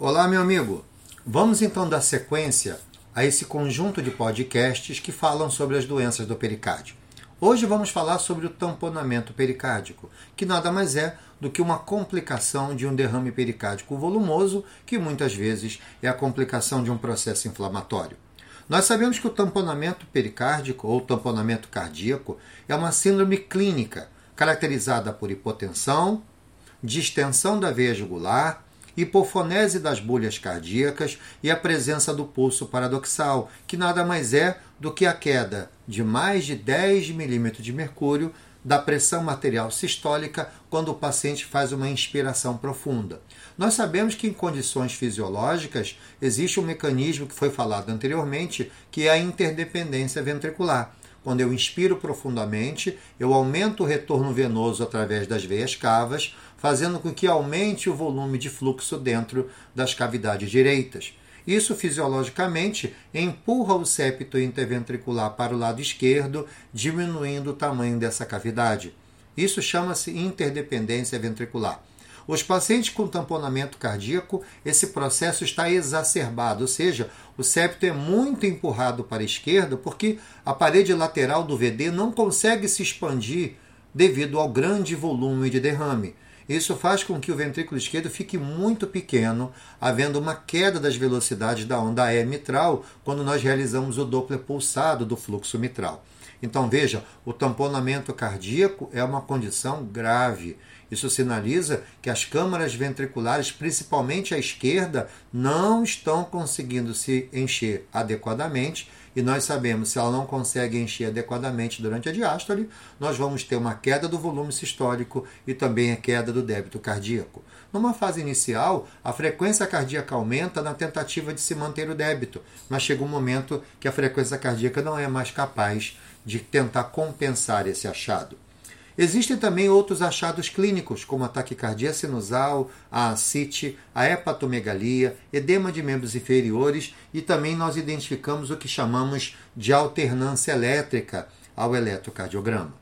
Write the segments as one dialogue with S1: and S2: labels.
S1: Olá, meu amigo. Vamos então dar sequência a esse conjunto de podcasts que falam sobre as doenças do pericárdio. Hoje vamos falar sobre o tamponamento pericárdico, que nada mais é do que uma complicação de um derrame pericárdico volumoso, que muitas vezes é a complicação de um processo inflamatório. Nós sabemos que o tamponamento pericárdico ou tamponamento cardíaco é uma síndrome clínica caracterizada por hipotensão, distensão da veia jugular, hipofonese das bolhas cardíacas e a presença do pulso paradoxal, que nada mais é do que a queda de mais de 10 milímetros de mercúrio da pressão material sistólica quando o paciente faz uma inspiração profunda. Nós sabemos que em condições fisiológicas existe um mecanismo que foi falado anteriormente, que é a interdependência ventricular. Quando eu inspiro profundamente, eu aumento o retorno venoso através das veias cavas, fazendo com que aumente o volume de fluxo dentro das cavidades direitas. Isso fisiologicamente empurra o septo interventricular para o lado esquerdo, diminuindo o tamanho dessa cavidade. Isso chama-se interdependência ventricular. Os pacientes com tamponamento cardíaco, esse processo está exacerbado, ou seja, o septo é muito empurrado para a esquerda porque a parede lateral do VD não consegue se expandir devido ao grande volume de derrame. Isso faz com que o ventrículo esquerdo fique muito pequeno, havendo uma queda das velocidades da onda E mitral quando nós realizamos o Doppler pulsado do fluxo mitral. Então veja, o tamponamento cardíaco é uma condição grave. Isso sinaliza que as câmaras ventriculares, principalmente à esquerda, não estão conseguindo se encher adequadamente. E nós sabemos, se ela não consegue encher adequadamente durante a diástole, nós vamos ter uma queda do volume sistólico e também a queda do débito cardíaco. Numa fase inicial, a frequência cardíaca aumenta na tentativa de se manter o débito, mas chega um momento que a frequência cardíaca não é mais capaz de tentar compensar esse achado. Existem também outros achados clínicos, como a taquicardia sinusal, a ascite, a hepatomegalia, edema de membros inferiores e também nós identificamos o que chamamos de alternância elétrica ao eletrocardiograma.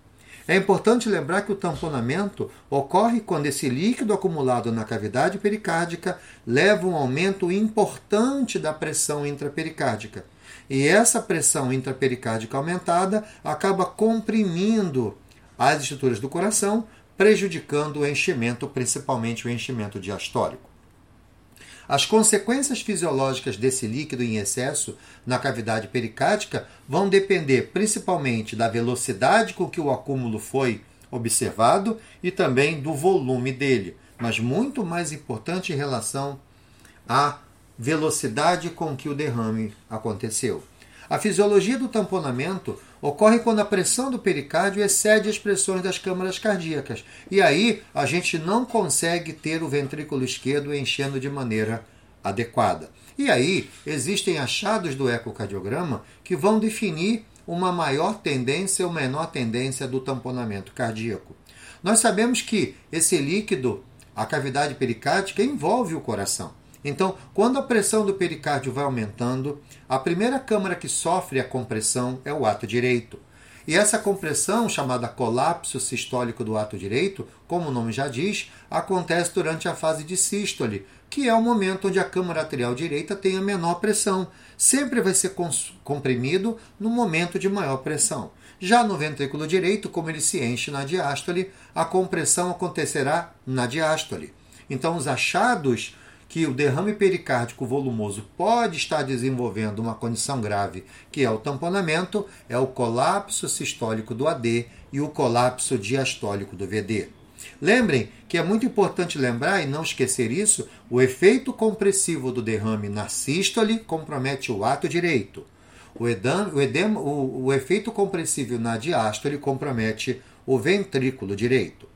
S1: É importante lembrar que o tamponamento ocorre quando esse líquido acumulado na cavidade pericárdica leva um aumento importante da pressão intrapericárdica. E essa pressão intrapericárdica aumentada acaba comprimindo às estruturas do coração, prejudicando o enchimento, principalmente o enchimento diastólico. As consequências fisiológicas desse líquido em excesso na cavidade pericárdica vão depender principalmente da velocidade com que o acúmulo foi observado e também do volume dele, mas muito mais importante em relação à velocidade com que o derrame aconteceu. A fisiologia do tamponamento ocorre quando a pressão do pericárdio excede as pressões das câmaras cardíacas. E aí a gente não consegue ter o ventrículo esquerdo enchendo de maneira adequada. E aí existem achados do ecocardiograma que vão definir uma maior tendência ou menor tendência do tamponamento cardíaco. Nós sabemos que esse líquido, a cavidade pericárdica, envolve o coração. Então, quando a pressão do pericárdio vai aumentando, a primeira câmara que sofre a compressão é o ato direito. E essa compressão, chamada colapso sistólico do ato direito, como o nome já diz, acontece durante a fase de sístole, que é o momento onde a câmara arterial direita tem a menor pressão. Sempre vai ser comprimido no momento de maior pressão. Já no ventrículo direito, como ele se enche na diástole, a compressão acontecerá na diástole. Então, os achados que o derrame pericárdico volumoso pode estar desenvolvendo uma condição grave, que é o tamponamento, é o colapso sistólico do AD e o colapso diastólico do VD. Lembrem que é muito importante lembrar e não esquecer isso: o efeito compressivo do derrame na sístole compromete o ato direito. O, edema, o, edema, o, o efeito compressivo na diástole compromete o ventrículo direito.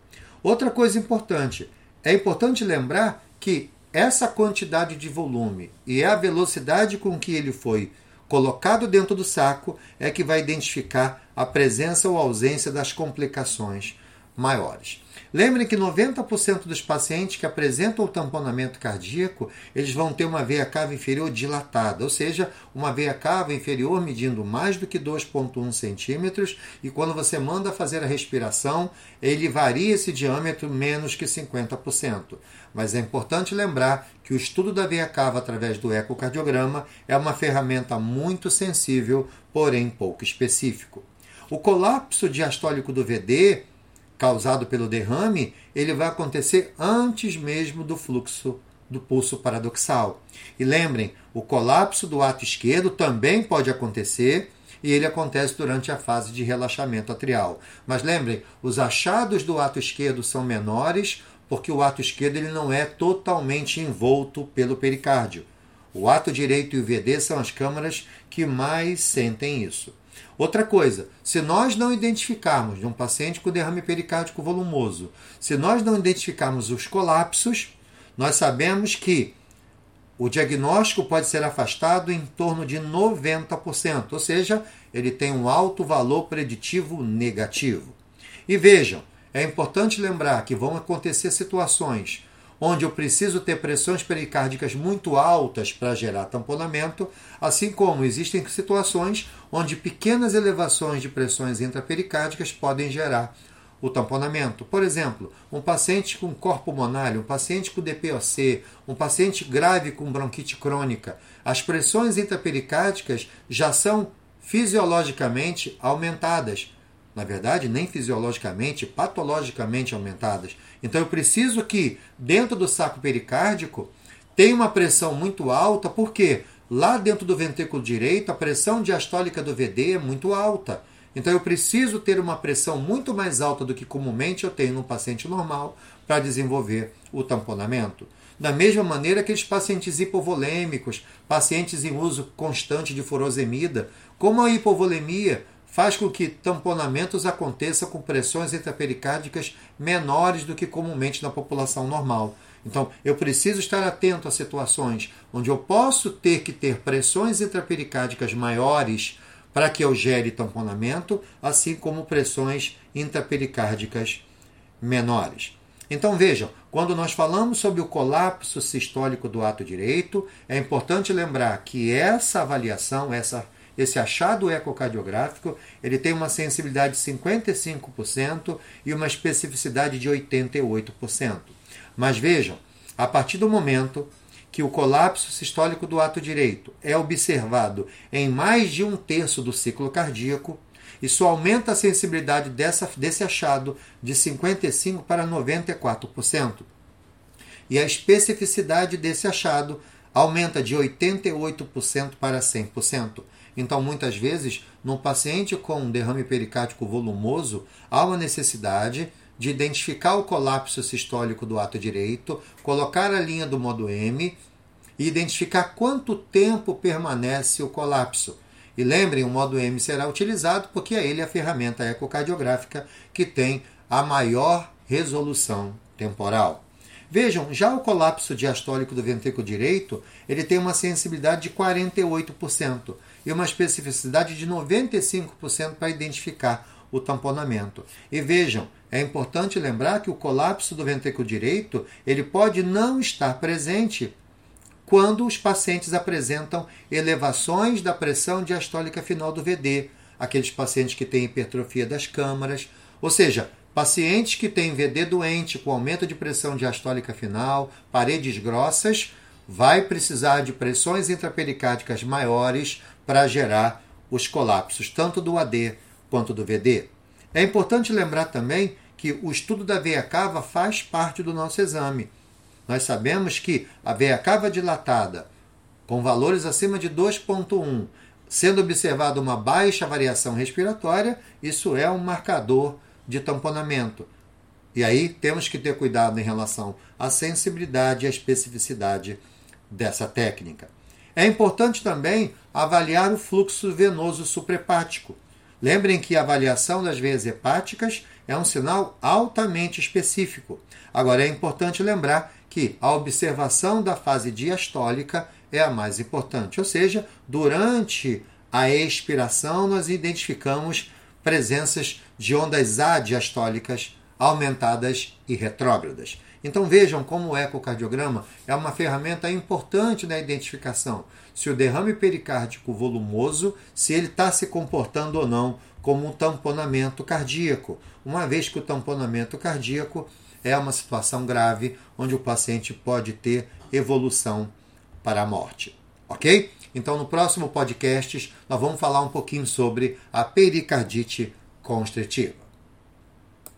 S1: Outra coisa importante: é importante lembrar que essa quantidade de volume e a velocidade com que ele foi colocado dentro do saco é que vai identificar a presença ou ausência das complicações. Maiores. Lembrem que 90% dos pacientes que apresentam o tamponamento cardíaco, eles vão ter uma veia cava inferior dilatada, ou seja, uma veia cava inferior medindo mais do que 2,1 centímetros, e quando você manda fazer a respiração, ele varia esse diâmetro menos que 50%. Mas é importante lembrar que o estudo da veia cava através do ecocardiograma é uma ferramenta muito sensível, porém pouco específico. O colapso diastólico do VD causado pelo derrame, ele vai acontecer antes mesmo do fluxo do pulso paradoxal. E lembrem, o colapso do ato esquerdo também pode acontecer e ele acontece durante a fase de relaxamento atrial. Mas lembrem, os achados do ato esquerdo são menores porque o ato esquerdo ele não é totalmente envolto pelo pericárdio. O ato direito e o VD são as câmaras que mais sentem isso. Outra coisa, se nós não identificarmos de um paciente com derrame pericárdico volumoso, se nós não identificarmos os colapsos, nós sabemos que o diagnóstico pode ser afastado em torno de 90%, ou seja, ele tem um alto valor preditivo negativo. E vejam, é importante lembrar que vão acontecer situações onde eu preciso ter pressões pericárdicas muito altas para gerar tamponamento, assim como existem situações onde pequenas elevações de pressões intrapericárdicas podem gerar o tamponamento. Por exemplo, um paciente com corpo pulmonar, um paciente com DPOC, um paciente grave com bronquite crônica, as pressões intrapericárdicas já são fisiologicamente aumentadas na verdade, nem fisiologicamente, patologicamente aumentadas. Então eu preciso que dentro do saco pericárdico tenha uma pressão muito alta, porque lá dentro do ventrículo direito a pressão diastólica do VD é muito alta. Então eu preciso ter uma pressão muito mais alta do que comumente eu tenho num paciente normal para desenvolver o tamponamento. Da mesma maneira, aqueles pacientes hipovolêmicos, pacientes em uso constante de furosemida, como a hipovolemia faz com que tamponamentos aconteçam com pressões intrapericárdicas menores do que comumente na população normal. Então, eu preciso estar atento a situações onde eu posso ter que ter pressões intrapericárdicas maiores para que eu gere tamponamento, assim como pressões intrapericárdicas menores. Então vejam, quando nós falamos sobre o colapso sistólico do ato direito, é importante lembrar que essa avaliação, essa esse achado ecocardiográfico ele tem uma sensibilidade de 55% e uma especificidade de 88%. Mas vejam, a partir do momento que o colapso sistólico do ato direito é observado em mais de um terço do ciclo cardíaco, isso aumenta a sensibilidade dessa, desse achado de 55% para 94%. E a especificidade desse achado aumenta de 88% para 100%. Então, muitas vezes, num paciente com derrame pericárdico volumoso, há uma necessidade de identificar o colapso sistólico do ato direito, colocar a linha do modo M e identificar quanto tempo permanece o colapso. E lembrem, o modo M será utilizado porque é ele a ferramenta ecocardiográfica que tem a maior resolução temporal. Vejam, já o colapso diastólico do ventrículo direito, ele tem uma sensibilidade de 48% e uma especificidade de 95% para identificar o tamponamento. E vejam, é importante lembrar que o colapso do ventrículo direito, ele pode não estar presente quando os pacientes apresentam elevações da pressão diastólica final do VD, aqueles pacientes que têm hipertrofia das câmaras, ou seja, Pacientes que têm VD doente com aumento de pressão diastólica final, paredes grossas, vai precisar de pressões intrapericárdicas maiores para gerar os colapsos, tanto do AD quanto do VD. É importante lembrar também que o estudo da veia cava faz parte do nosso exame. Nós sabemos que a veia cava dilatada, com valores acima de 2,1, sendo observada uma baixa variação respiratória, isso é um marcador de tamponamento. E aí temos que ter cuidado em relação à sensibilidade e à especificidade dessa técnica. É importante também avaliar o fluxo venoso suprahepático. Lembrem que a avaliação das veias hepáticas é um sinal altamente específico. Agora é importante lembrar que a observação da fase diastólica é a mais importante, ou seja, durante a expiração nós identificamos presenças de ondas adiastólicas aumentadas e retrógradas. Então vejam como o ecocardiograma é uma ferramenta importante na identificação se o derrame pericárdico volumoso, se ele está se comportando ou não como um tamponamento cardíaco, uma vez que o tamponamento cardíaco é uma situação grave onde o paciente pode ter evolução para a morte. Ok? Então, no próximo podcast, nós vamos falar um pouquinho sobre a pericardite constritiva.